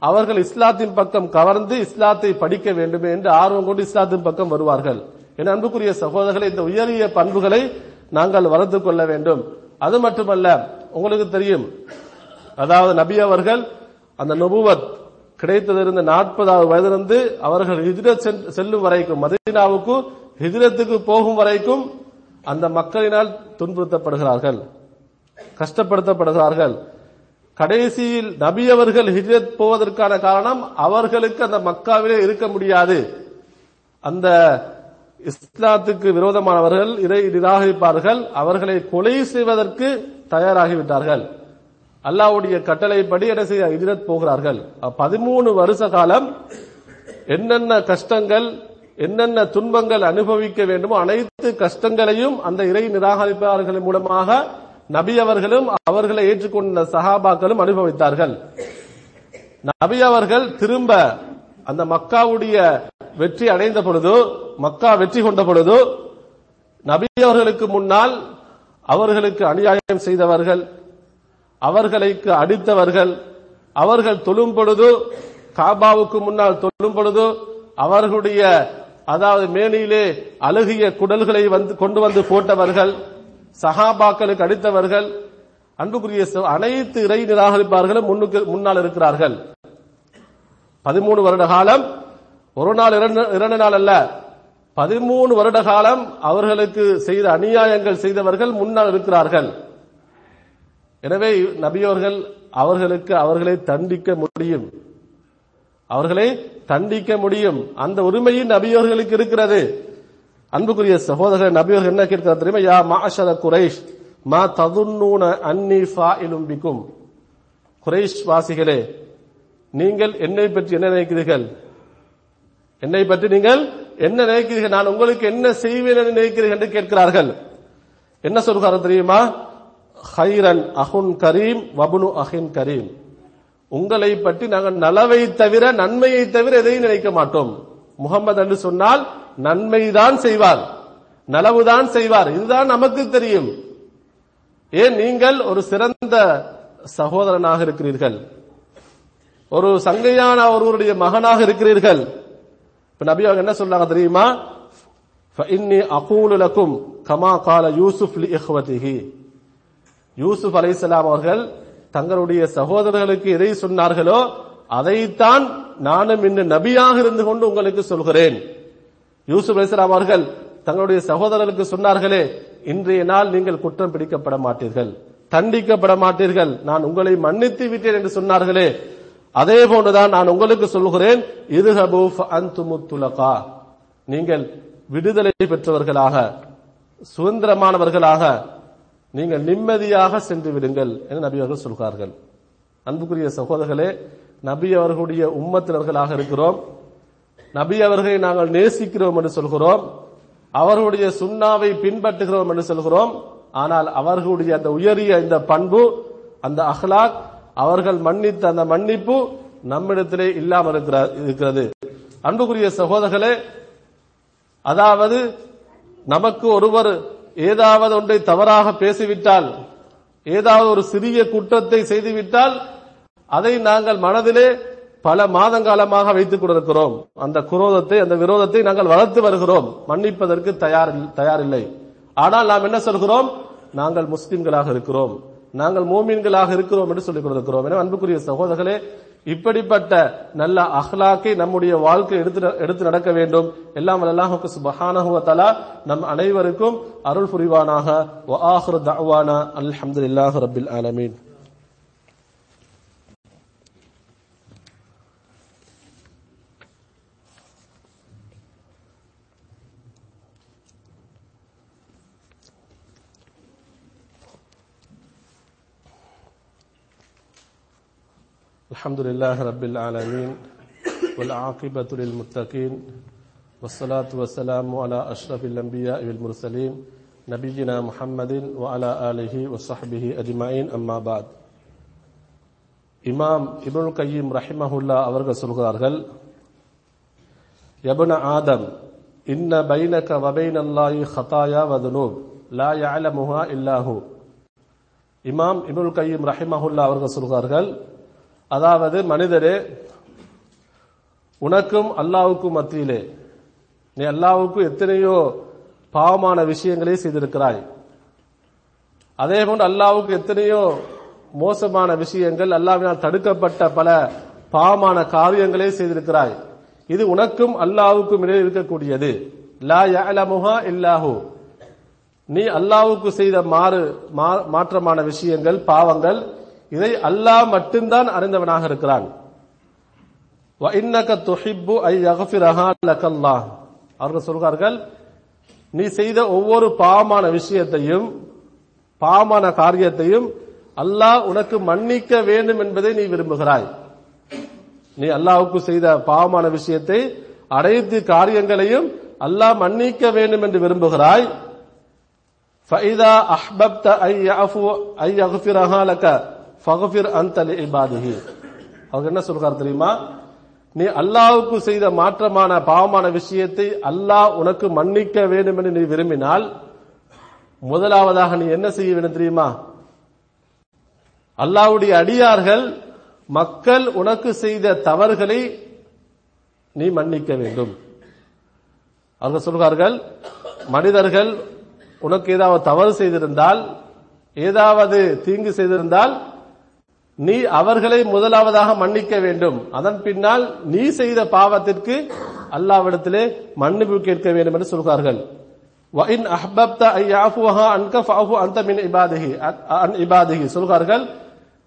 அவர்கள் இஸ்லாத்தின் பக்கம் கவர்ந்து இஸ்லாத்தை படிக்க வேண்டும் என்று ஆர்வம் கொண்டு இஸ்லாத்தின் பக்கம் வருவார்கள். என் அன்புக்குரிய சகோதரர்களை இந்த உயரிய பண்புகளை நாங்கள் வளர்த்து கொள்ள வேண்டும். அது மட்டுமல்ல உங்களுக்கு தெரியும் அதாவது நபி அவர்கள் அந்த நபுவத் கிடைத்ததிருந்து நாற்பதாவது வயதிலிருந்து அவர்கள் ஹிஜ்ரத் செல்லும் வரைக்கும் மதீனாவுக்கு ஹிஜ்ரத்துக்கு போகும் வரைக்கும் அந்த மக்களினால் துன்புறுத்தப்படுகிறார்கள் கஷ்டப்படுத்தப்படுகிறார்கள். கடைசியில் நபி அவர்கள் ஹிஜ்ரத் போவதற்கான காரணம் அவர்களுக்கு அந்த மக்காவிலே இருக்க முடியாது. அந்த இஸ்லாத்துக்கு விரோதமானவர்கள் இதை நிராகரிப்பார்கள். அவர்களை கொலை செய்வதற்கு தயாராகிவிட்டார்கள். அல்லாஹ்வுடைய கட்டளைப்படி என்ன செய்ய ஹிஜ்ரத் போகிறார்கள். பதிமூணு வருஷ காலம் என்னென்ன கஷ்டங்கள் என்னென்ன துன்பங்கள் அனுபவிக்க வேண்டுமோ அனைத்து கஷ்டங்களையும் அந்த இறை நிராகரிப்பாளர்கள் மூலமாக நபி அவர்களும் அவர்களை ஏற்றுக்கொண்ட சஹாபாக்களும் அனுபவித்தார்கள். நபி அவர்கள் திரும்ப அந்த மக்காவுடைய வெற்றி அடைந்த பொழுது மக்கா வெற்றி கொண்ட பொழுது நபி அவர்களுக்கு முன்னால் அவர்களுக்கு அநியாயம் செய்தவர்கள் அவர்களுக்கு அடித்தவர்கள் அவர்கள் தொழும் பொழுது காபாவுக்கு முன்னால் தொழும் பொழுது அவர்களுடைய அதாவது மேனியிலே அழுகிய குடல்களை வந்து கொண்டு வந்து போட்டவர்கள் சஹாபாக்களுக்கு அடித்தவர்கள் அன்புக்குரிய அனைத்து இறை நிராகரிப்பார்களும் முன்னுக்கு முன்னால் இருக்கிறார்கள். பதிமூணு வருட காலம் ஒரு நாள் இரண்டு இரண்டு நாள் அல்ல பதிமூணு வருட காலம் அவர்களுக்கு செய்த அநியாயங்கள் செய்தவர்கள் முன்னால் இருக்கிறார்கள். எனவே நபியோர்கள் அவர்களுக்கு அவர்களை தண்டிக்க முடியும். அவர்களை தண்டிக்க முடியும். அந்த உரிமையும் நபியோர்களுக்கு இருக்கிறது. அன்புக்குரிய சகோதரர் நபியவர்கள் என்ன கேட்கிறார் தெரியுமா? யா மாஷர குரேஷ் மா ததுன்னூன அன்னி ஃபா பிக்கும். குரேஷ் வாசிகளே நீங்கள் என்னை பற்றி என்ன நினைக்கிறீர்கள்? என்னை பற்றி நீங்கள் என்ன நினைக்கிறீர்கள்? நான் உங்களுக்கு என்ன செய்வேன் என்று நினைக்கிறீர்கள் என்று கேட்கிறார்கள். என்ன சொல்கிறார் தெரியுமா? ஹைரன் அஹுன் கரீம் வபுனு அஹின் கரீம். உங்களை பற்றி நாங்கள் நலவை தவிர நன்மையை தவிர எதையும் நினைக்க மாட்டோம். முகமது என்று சொன்னால் நன்மைதான் செய்வார். நலவுதான் செய்வார். இதுதான் நமக்கு தெரியும். ஏன் நீங்கள் ஒரு சிறந்த சகோதரனாக இருக்கிறீர்கள்? ஒரு சங்கையான ஒருவருடைய மகனாக இருக்கிறீர்கள். இப்ப நபி அவங்க என்ன சொல்றாங்க தெரியுமா? அகூலு லக்கும் கமா கால யூசுப் லி இஹ்வதிஹி. யூசுப் அலைசலாம் அவர்கள் தங்களுடைய சகோதரர்களுக்கு எதை சொன்னார்களோ அதைத்தான் நானும் இன்னும் நபியாக இருந்து கொண்டு உங்களுக்கு சொல்கிறேன். யூசுப் அலிஸ்லாம் அவர்கள் தங்களுடைய சகோதரர்களுக்கு சொன்னார்களே இன்றைய நாள் நீங்கள் குற்றம் பிடிக்கப்பட மாட்டீர்கள். தண்டிக்கப்பட மாட்டீர்கள். நான் உங்களை மன்னித்து விட்டேன் என்று சொன்னார்களே. அதே போன்றுதான் நான் உங்களுக்கு சொல்கிறேன் நீங்கள் விடுதலை பெற்றவர்களாக சுதந்திரமானவர்களாக நீங்கள் நிம்மதியாக சென்று விடுங்கள் என்று நபி அவர்கள் சொல்கிறார்கள். அன்புக்குரிய சகோதரர்களே நபி அவர்களுடைய உம்மத்தினர்களாக இருக்கிறோம். நபி அவர்களை நாங்கள் நேசிக்கிறோம் என்று சொல்கிறோம். அவர்களுடைய சுண்ணாவை பின்பற்றுகிறோம் என்று சொல்கிறோம். ஆனால் அவர்களுடைய அந்த உயரிய இந்த பண்பு அந்த அஹ்லாக் அவர்கள் மன்னித்த அந்த மன்னிப்பு நம்மிடத்திலே இல்லாமல் இருக்கிறது. அன்புக்குரிய சகோதரர்களே அதாவது நமக்கு ஒருவர் ஏதாவது ஒன்றை தவறாக பேசிவிட்டால் ஏதாவது ஒரு சிறிய குற்றத்தை செய்துவிட்டால் அதை நாங்கள் மனதிலே பல மாதங்காலமாக வைத்துக் கொண்டிருக்கிறோம். அந்த குரோதத்தை அந்த விரோதத்தை நாங்கள் வளர்த்து வருகிறோம். மன்னிப்பதற்கு தயார் தயாரில்லை. ஆனால் நாம் என்ன சொல்கிறோம்? நாங்கள் முஸ்லிம்களாக இருக்கிறோம். நாங்கள் மோமீன்களாக இருக்கிறோம் என்று சொல்லிக் கொண்டிருக்கிறோம். என அன்புக்குரிய சகோதரர்களே இப்படிப்பட்ட நல்ல அஹ்லாக்கை நம்முடைய வாழ்க்கை எடுத்து எடுத்து நடக்க வேண்டும். எல்லாம் அல்லாஹுக்கு சுபஹானஹு நம் அனைவருக்கும் அருள் புரிவானாக. வ ஆஹிரு ஆலமீன். الحمد لله رب العالمين والعاقبة للمتقين والصلاة والسلام على أشرف الأنبياء والمرسلين نبينا محمد وعلى آله وصحبه أجمعين أما بعد இமாம் இப்னுல் கையீம் ரஹிமஹுல்லா அவர்கள் சொல்கிறார்கள் யபுன ஆதம் இன்ன பைனக வபைனல்லாஹி ஹதாயா வதுனூப் லா யஅலமுஹா இல்லாஹு இமாம் இப்னுல் கையீம் ரஹிமஹுல்லா அவர்கள் சொல்கிறார்கள் அதாவது மனிதரே உனக்கும் அல்லாவுக்கும் மத்தியிலே நீ அல்லாவுக்கும் எத்தனையோ பாவமான விஷயங்களை செய்திருக்கிறாய். அதே போன்று அல்லாவுக்கு எத்தனையோ மோசமான விஷயங்கள் அல்லாவினால் தடுக்கப்பட்ட பல பாவமான காரியங்களை செய்திருக்கிறாய். இது உனக்கும் அல்லாவுக்கும் இடையே இருக்கக்கூடியது. லா யஅலமுஹா இல்லாஹு. நீ அல்லாவுக்கு செய்த மாறு மா- மாற்றமான விஷயங்கள் பாவங்கள் இதை அல்லாஹ் மட்டும்தான் அறிந்தவனாக இருக்கிறான் وَإِنَّكَ تُحِبُّ أَن يَغْفِرَهَا لَكَ اللَّهُ அவர்கள் சொல்கிறார்கள் நீ செய்த ஒவ்வொரு பாவமான விஷயத்தையும் பாவமான காரியத்தையும் அல்லாஹ் உனக்கு மன்னிக்க வேண்டும் என்பதை நீ விரும்புகிறாய் நீ அல்லாஹ்வுக்கு செய்த பாவமான விஷயத்தை அனைத்து காரியங்களையும் அல்லாஹ் மன்னிக்க வேண்டும் என்று விரும்புகிறாய் فَإِذَا أَحْبَبْتَ أَن يَعْفُوَ أَن يَغْفِرَهَا لَكَ ஃபகஃபிர் அந்த இபாதிஹி அவர் என்ன சொல்றாரு தெரியுமா? நீ அல்லாவுக்கு செய்த மாற்றமான பாவமான விஷயத்தை அல்லாஹ் உனக்கு மன்னிக்க வேண்டும் என்று நீ விரும்பினால் முதலாவதாக நீ என்ன செய்ய வேண்டும் தெரியுமா? அல்லாவுடைய அடியார்கள் மக்கள் உனக்கு செய்த தவறுகளை நீ மன்னிக்க வேண்டும். அவங்க சொல்கிறார்கள் மனிதர்கள் உனக்கு ஏதாவது தவறு செய்திருந்தால் ஏதாவது தீங்கு செய்திருந்தால் நீ அவர்களை முதலாவதாக மன்னிக்க வேண்டும் அதன் பின்னால் நீ செய்த பாவத்திற்கு அல்லாவிடத்திலே மன்னிப்பு கேட்க வேண்டும் என்று சொல்கிறார்கள் وَإِنْ أَحْبَبْتَ أَنْ يَعْفُوهَا عَنْكَ فَاعْفُ أَنْتَ مِنْ عِبَادِهِ عن عباده சொல்கிறார்கள்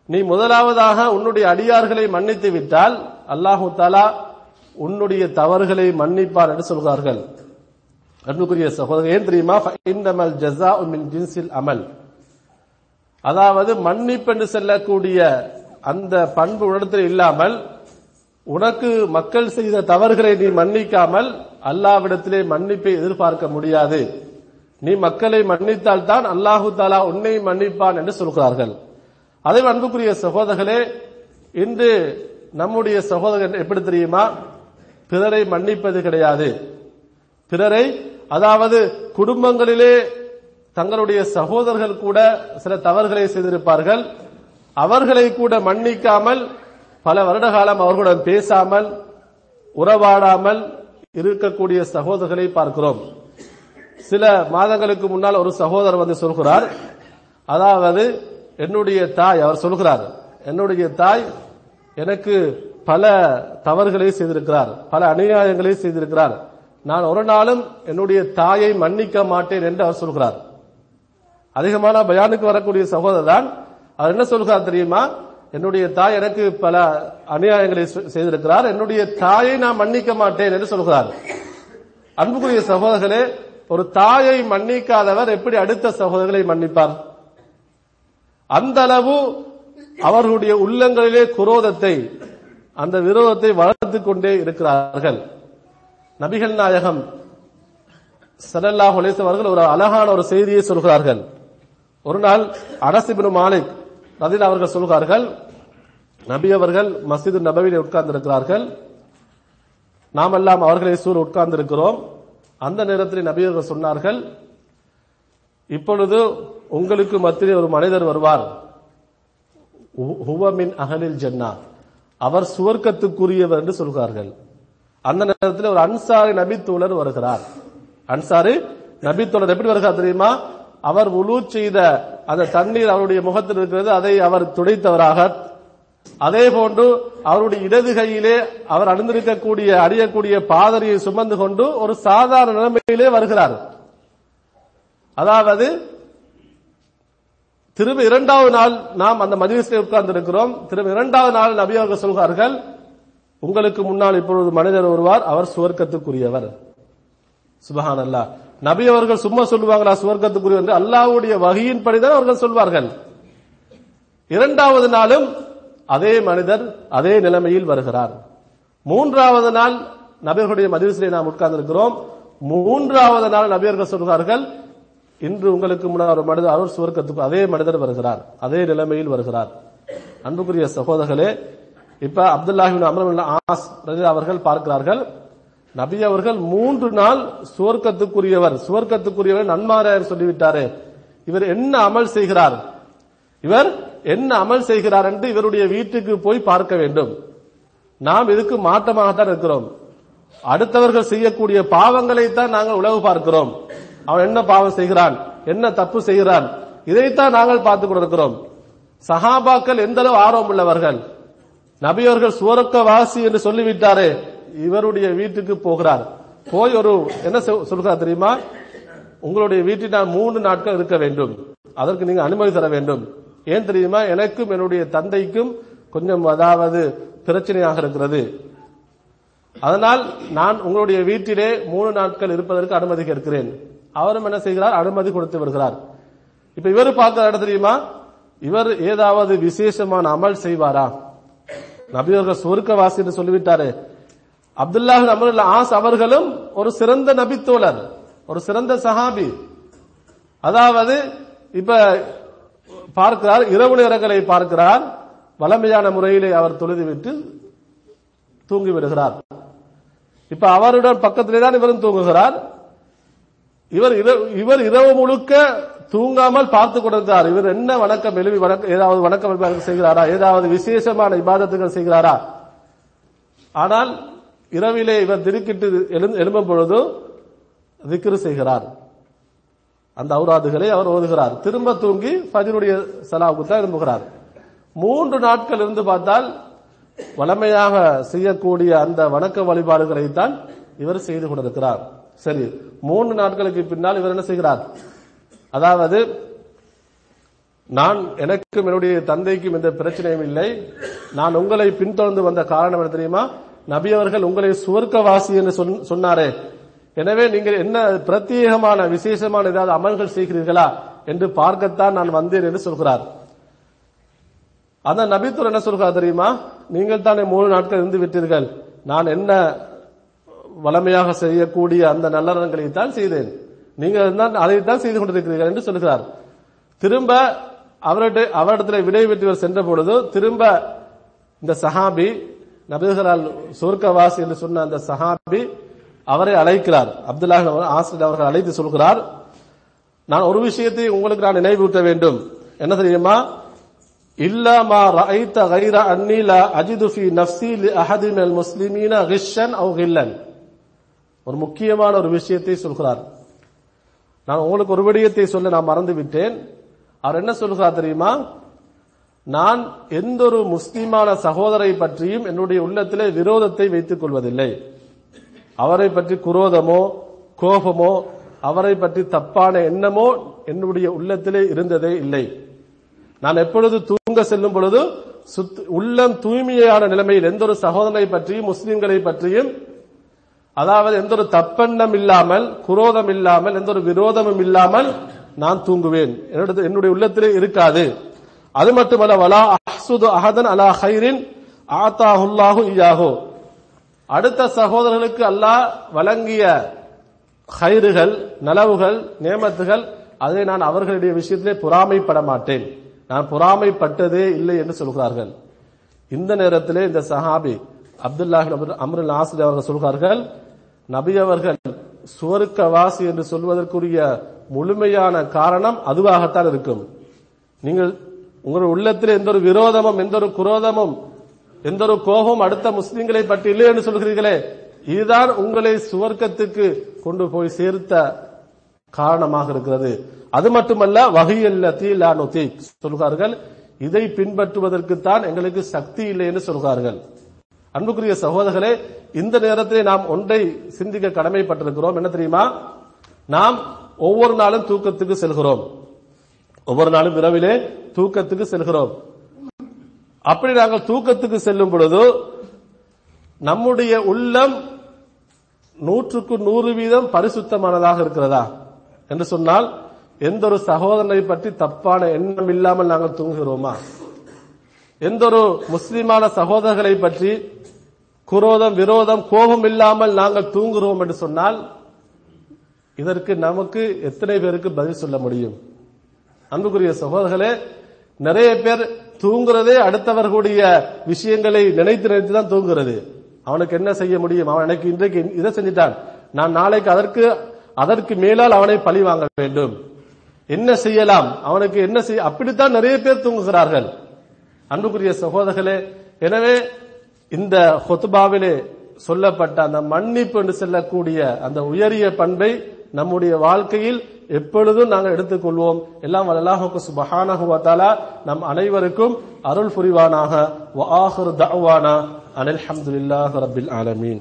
நீ முதலாவதாக உன்னுடைய அடியார்களை மன்னித்து விட்டால் அல்லாஹு தாலா உன்னுடைய தவறுகளை மன்னிப்பார் என்று சொல்கிறார்கள் அன்புக்குரிய சகோதரர் ஏன் தெரியுமா இன்னமல் ஜஸா மின் ஜின்சில் அமல் அதாவது மன்னிப்பு என்று செல்லக்கூடிய அந்த பண்பு உடத்தில் இல்லாமல் உனக்கு மக்கள் செய்த தவறுகளை நீ மன்னிக்காமல் அல்லாவிடத்திலே மன்னிப்பை எதிர்பார்க்க முடியாது. நீ மக்களை மன்னித்தால் தான் அல்லாஹு தாலா உன்னை மன்னிப்பான் என்று சொல்கிறார்கள். அதே அன்புக்குரிய சகோதரர்களே இன்று நம்முடைய சகோதரன் எப்படி தெரியுமா? பிறரை மன்னிப்பது கிடையாது. பிறரை அதாவது குடும்பங்களிலே தங்களுடைய சகோதரர்கள் கூட சில தவறுகளை செய்திருப்பார்கள். அவர்களை கூட மன்னிக்காமல் பல வருட காலம் அவர்களுடன் பேசாமல் உறவாடாமல் இருக்கக்கூடிய சகோதரர்களை பார்க்கிறோம். சில மாதங்களுக்கு முன்னால் ஒரு சகோதரர் வந்து சொல்கிறார். அதாவது என்னுடைய தாய் அவர் சொல்கிறார் என்னுடைய தாய் எனக்கு பல தவறுகளை செய்திருக்கிறார் பல அநியாயங்களை செய்திருக்கிறார். நான் ஒரு நாளும் என்னுடைய தாயை மன்னிக்க மாட்டேன் என்று அவர் சொல்கிறார். அதிகமான பயானுக்கு வரக்கூடிய சகோதரர் தான் அவர் என்ன சொல்கிறார் தெரியுமா? என்னுடைய தாய் எனக்கு பல அநியாயங்களை செ- செய்திருக்கிறார். என்னுடைய தாயை நான் மன்னிக்க மாட்டேன் என்று சொல்கிறார். அன்புக்குரிய சகோதரர்களே ஒரு தாயை மன்னிக்காதவர் எப்படி அடுத்த சகோதரர்களை மன்னிப்பார்? அந்த அளவு அவர்களுடைய உள்ளங்களிலே குரோதத்தை அந்த விரோதத்தை வளர்த்துக் கொண்டே இருக்கிறார்கள். நபிகள் நாயகம் சரல்லா அலைஹி அவர்கள் ஒரு அழகான ஒரு செய்தியை சொல்கிறார்கள். ஒரு நாள் அனஸ் மாலிக் ரதில் அவர்கள் சொல்கிறார்கள் நபி அவர்கள் மஸ்ஜிது நபவியில் உட்கார்ந்திருக்கிறார்கள். நாம் எல்லாம் அவர்களை சூழ உட்கார்ந்திருக்கிறோம். அந்த நேரத்தில் நபி அவர்கள் சொன்னார்கள் இப்பொழுது உங்களுக்கு மத்தியில் ஒரு மனிதர் வருவார். ஹு- அகலில் ஜன்னா. அவர் சுவர்க்கத்துக்குரியவர் என்று சொல்கிறார்கள். அந்த நேரத்தில் ஒரு அன்சாரி நபித்தோழர் வருகிறார். அன்சாரி நபித்தோழர் எப்படி வருகிறார் தெரியுமா? அவர் உலு செய்த அந்த தண்ணீர் அவருடைய முகத்தில் இருக்கிறது அதை அவர் துடைத்தவராக. அதே போன்று அவருடைய இடது கையிலே அவர் அணிந்திருக்கக்கூடிய அணியக்கூடிய பாதரியை சுமந்து கொண்டு ஒரு சாதாரண நிலைமையிலே வருகிறார். அதாவது திரும்ப இரண்டாவது நாள் நாம் அந்த மஜிலிஸில் உட்கார்ந்து இருக்கிறோம் திரும்ப இரண்டாவது நாள் நபி சொல்கிறார்கள் உங்களுக்கு முன்னால் இப்பொழுது மனிதர் வருவார் அவர் சுவர்க்கத்துக்குரியவர். சுபஹான் அல்லா நபி அவர்கள் சும்மா சொல்லுவாங்களா சுவர்க்கத்துக்குரிய என்று? அல்லாவுடைய வகையின் படிதான் அவர்கள் சொல்வார்கள். இரண்டாவது நாளும் அதே மனிதர் அதே நிலைமையில் வருகிறார். மூன்றாவது நாள் நபர்களுடைய மதிவசிலே நாம் உட்கார்ந்திருக்கிறோம். மூன்றாவது நாள் நபியர்கள் சொல்கிறார்கள் இன்று உங்களுக்கு முன்னால் ஒரு மனிதர் அவர் சுவர்க்கத்துக்கு அதே மனிதர் வருகிறார் அதே நிலைமையில் வருகிறார். அன்புக்குரிய சகோதரர்களே இப்ப அப்துல்லாஹிபின் அமர் ஆஸ் அவர்கள் பார்க்கிறார்கள் நபி அவர்கள் மூன்று நாள் சுவர்க்கத்துக்குரியவர். சுவர்க்கத்துக்குரியவர் நன்மாராயர் சொல்லிவிட்டாரே. இவர் என்ன அமல் செய்கிறார்? இவர் என்ன அமல் செய்கிறார் என்று இவருடைய வீட்டுக்கு போய் பார்க்க வேண்டும். நாம் இதுக்கு மாற்றமாகத்தான் இருக்கிறோம். அடுத்தவர்கள் செய்யக்கூடிய பாவங்களைத்தான் நாங்கள் உளவு பார்க்கிறோம். அவன் என்ன பாவம் செய்கிறான்? என்ன தப்பு செய்கிறான்? இதைத்தான் நாங்கள் பார்த்துக் கொண்டிருக்கிறோம். சஹாபாக்கள் எந்த அளவு ஆர்வம் உள்ளவர்கள் நபியவர்கள் சுவர்க்கவாசி என்று சொல்லிவிட்டாரே. இவருடைய வீட்டுக்கு போகிறார். போய் ஒரு என்ன சொல்கிறார் தெரியுமா? உங்களுடைய வீட்டில் நான் மூன்று நாட்கள் இருக்க வேண்டும். அதற்கு நீங்க அனுமதி தர வேண்டும். ஏன் தெரியுமா? எனக்கும் என்னுடைய தந்தைக்கும் கொஞ்சம் அதாவது பிரச்சனையாக இருக்கிறது. அதனால் நான் உங்களுடைய வீட்டிலே மூணு நாட்கள் இருப்பதற்கு அனுமதி கேட்கிறேன். அவரும் என்ன செய்கிறார்? அனுமதி கொடுத்து வருகிறார் இப்ப இவர் பார்க்கிற இடம் தெரியுமா? இவர் ஏதாவது விசேஷமான அமல் செய்வாரா? நபியோர்கள் சொருக்கவாசி என்று சொல்லிவிட்டாரு. அப்துல்லாஹ் அமருல் ஆஸ் அவர்களும் ஒரு சிறந்த நபித்தோழர் ஒரு சிறந்த சஹாபி. அதாவது இப்ப பார்க்கிறார் இரவு நேரங்களை பார்க்கிறார் வளமையான முறையிலே அவர் தொழுதுவிட்டு தூங்கி விடுகிறார். இப்ப அவருடன் பக்கத்திலே தான் இவரும் தூங்குகிறார். இவர் இவர் இரவு முழுக்க தூங்காமல் பார்த்து கொண்டிருந்தார் இவர் என்ன வணக்கம் எழுவி வணக்கம் ஏதாவது வணக்கம் செய்கிறாரா ஏதாவது விசேஷமான இபாதத்துகள் செய்கிறாரா? ஆனால் இரவிலே இவர் திருக்கிட்டு எழும்பும் பொழுது திக்ரு செய்கிறார். அந்த அவுராதுகளை அவர் ஓதுகிறார். திரும்ப தூங்கி பதினுடைய சலாவுக்கு தான் எழும்புகிறார். மூன்று நாட்கள் இருந்து பார்த்தால் வளமையாக செய்யக்கூடிய அந்த வணக்க வழிபாடுகளை தான் இவர் செய்து கொண்டிருக்கிறார். சரி மூன்று நாட்களுக்கு பின்னால் இவர் என்ன செய்கிறார்? அதாவது நான் எனக்கும் என்னுடைய தந்தைக்கும் எந்த பிரச்சனையும் இல்லை. நான் உங்களை பின்தொடர்ந்து வந்த காரணம் என்ன தெரியுமா? நபி அவர்கள் உங்களை சுவர்க்கவாசி என்று சொன்னாரே. எனவே நீங்கள் என்ன பிரத்யேகமான விசேஷமான ஏதாவது அமல்கள் செய்கிறீர்களா என்று பார்க்கத்தான் நான் வந்தேன் என்று சொல்கிறார். அந்த நபித்துவர் என்ன சொல்கிறார் தெரியுமா? நீங்கள் தானே மூணு நாட்கள் இருந்து விட்டீர்கள். நான் என்ன வளமையாக செய்யக்கூடிய அந்த நல்லறங்களை தான் செய்தேன். நீங்கள் தான் அதைத்தான் செய்து கொண்டிருக்கிறீர்கள் என்று சொல்கிறார். திரும்ப அவருடைய அவரிடத்தில் விடை பெற்றவர் சென்ற பொழுது திரும்ப இந்த சஹாபி நபிகளால் சொர்க்கவாசி என்று சொன்ன அந்த சஹாபி அவரை அழைக்கிறார். அப்துல்லாஹ் ஆசிரியர் அவர்கள் அழைத்து சொல்கிறார் நான் ஒரு விஷயத்தை உங்களுக்கு நான் நினைவூட்ட வேண்டும். என்ன தெரியுமா? இல்லா மா ரஐத கைர அன்னிலா அஜிது ஃபி நஃப்சி லி அஹதி மினல் முஸ்லிமீன கிஷ்ஷன் அவ் கில்லன். ஒரு முக்கியமான ஒரு விஷயத்தை சொல்கிறார். நான் உங்களுக்கு ஒரு விடயத்தை சொல்ல நான் மறந்து விட்டேன் அவர் என்ன சொல்கிறார் தெரியுமா? நான் எந்த ஒரு முஸ்லீமான சகோதரை பற்றியும் என்னுடைய உள்ளத்திலே விரோதத்தை வைத்துக் கொள்வதில்லை. அவரை பற்றி குரோதமோ கோபமோ அவரை பற்றி தப்பான எண்ணமோ என்னுடைய உள்ளத்திலே இருந்ததே இல்லை. நான் எப்பொழுது தூங்க செல்லும் பொழுது சுத்- உள்ளம் தூய்மையான நிலைமையில் எந்த ஒரு சகோதரனை பற்றியும் முஸ்லிம்களை பற்றியும் அதாவது எந்த ஒரு தப்பெண்ணம் இல்லாமல் குரோதம் இல்லாமல் எந்த ஒரு விரோதமும் இல்லாமல் நான் தூங்குவேன். என்னுடைய உள்ளத்திலே இருக்காது. அது மட்டுமல்ல வலா அஹ்சுது அஹதன் அலா ஹைரின் ஆத்தாஹுல்லாஹு இயாஹோ அடுத்த சகோதரர்களுக்கு அல்லாஹ் வழங்கிய ஹைறுகள் நலவுகள் நேமத்துகள் அதை நான் அவர்களுடைய விஷயத்திலே பொறாமைப்பட மாட்டேன் நான் பொறாமைப்பட்டதே இல்லை என்று சொல்கிறார்கள். இந்த நேரத்திலே இந்த சஹாபி அப்துல்லாஹ் அம்ருல் ஆசிரியர் அவர்கள் சொல்கிறார்கள் நபி அவர்கள் சுவர்க்கவாசி என்று சொல்வதற்குரிய முழுமையான காரணம் அதுவாகத்தான் இருக்கும். நீங்கள் உங்கள் உள்ளத்தில் எந்த ஒரு விரோதமும் எந்த ஒரு குரோதமும் எந்த ஒரு கோபம் அடுத்த முஸ்லிம்களை பற்றி இல்லை என்று சொல்கிறீர்களே இதுதான் உங்களை சுவர்க்கத்துக்கு கொண்டு போய் சேர்த்த காரணமாக இருக்கிறது. அது மட்டுமல்ல வகையல்லத்தி லானுத்தி சொல்கிறார்கள் இதை பின்பற்றுவதற்குத்தான் எங்களுக்கு சக்தி இல்லை என்று சொல்கிறார்கள் அன்புக்குரிய சகோதரர்களே இந்த நேரத்தில் நாம் ஒன்றை சிந்திக்க கடமைப்பட்டிருக்கிறோம். என்ன தெரியுமா? நாம் ஒவ்வொரு நாளும் தூக்கத்துக்கு செல்கிறோம். ஒவ்வொரு நாளும் இரவிலே தூக்கத்துக்கு செல்கிறோம். அப்படி நாங்கள் தூக்கத்துக்கு செல்லும் பொழுது நம்முடைய உள்ளம் நூற்றுக்கு நூறு வீதம் பரிசுத்தமானதாக இருக்கிறதா? என்று சொன்னால் எந்த ஒரு சகோதரனை பற்றி தப்பான எண்ணம் இல்லாமல் நாங்கள் தூங்குகிறோமா? எந்த ஒரு முஸ்லிமான சகோதரர்களை பற்றி குரோதம் விரோதம் கோபம் இல்லாமல் நாங்கள் தூங்குகிறோம் என்று சொன்னால் இதற்கு நமக்கு எத்தனை பேருக்கு பதில் சொல்ல முடியும்? அன்புக்குரிய சகோதரர்களே நிறைய பேர் தூங்குறதே அடுத்தவர்களுடைய விஷயங்களை நினைத்து நினைத்து தான் தூங்குறது. அவனுக்கு என்ன செய்ய முடியும்? அவன் எனக்கு இன்றைக்கு இதை செஞ்சிட்டான். நான் நாளைக்கு அதற்கு அதற்கு மேலால் அவனை பழி வாங்க வேண்டும். என்ன செய்யலாம்? அவனுக்கு என்ன செய்ய அப்படித்தான் நிறைய பேர் தூங்குகிறார்கள். அன்புக்குரிய சகோதரர்களே எனவே இந்த ஹொத்துபாவிலே சொல்லப்பட்ட அந்த மன்னிப்பு என்று செல்லக்கூடிய அந்த உயரிய பண்பை நம்முடைய வாழ்க்கையில் எப்பொழுதும் நாங்கள் எடுத்துக்கொள்வோம். எல்லாம் அல்லாஹுக்கு சுபஹானஹுவத்தாலா நம் அனைவருக்கும் அருள் புரிவானாக. வ ஆஹிரு அனில் ஹம்துலில்லாஹி ரபில் ஆலமீன்.